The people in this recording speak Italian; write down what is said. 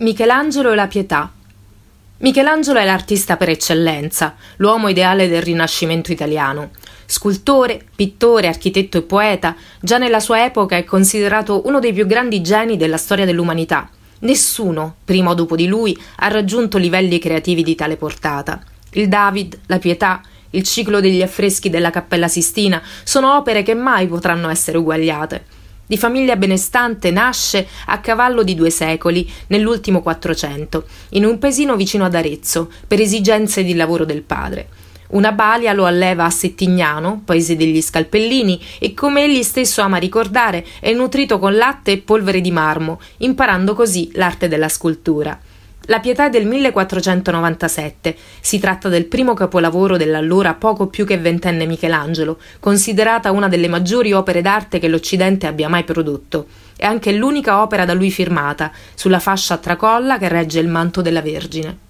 Michelangelo e la pietà. Michelangelo è l'artista per eccellenza, l'uomo ideale del Rinascimento italiano. Scultore, pittore, architetto e poeta, già nella sua epoca è considerato uno dei più grandi geni della storia dell'umanità. Nessuno, prima o dopo di lui, ha raggiunto livelli creativi di tale portata. Il David, la Pietà, il ciclo degli affreschi della Cappella Sistina sono opere che mai potranno essere uguagliate di famiglia benestante, nasce a cavallo di due secoli, nell'ultimo Quattrocento, in un paesino vicino ad Arezzo, per esigenze di lavoro del padre. Una balia lo alleva a Settignano, paese degli scalpellini, e come egli stesso ama ricordare, è nutrito con latte e polvere di marmo, imparando così l'arte della scultura. La Pietà è del 1497. Si tratta del primo capolavoro dell'allora poco più che ventenne Michelangelo, considerata una delle maggiori opere d'arte che l'Occidente abbia mai prodotto. È anche l'unica opera da lui firmata, sulla fascia a tracolla che regge il manto della Vergine.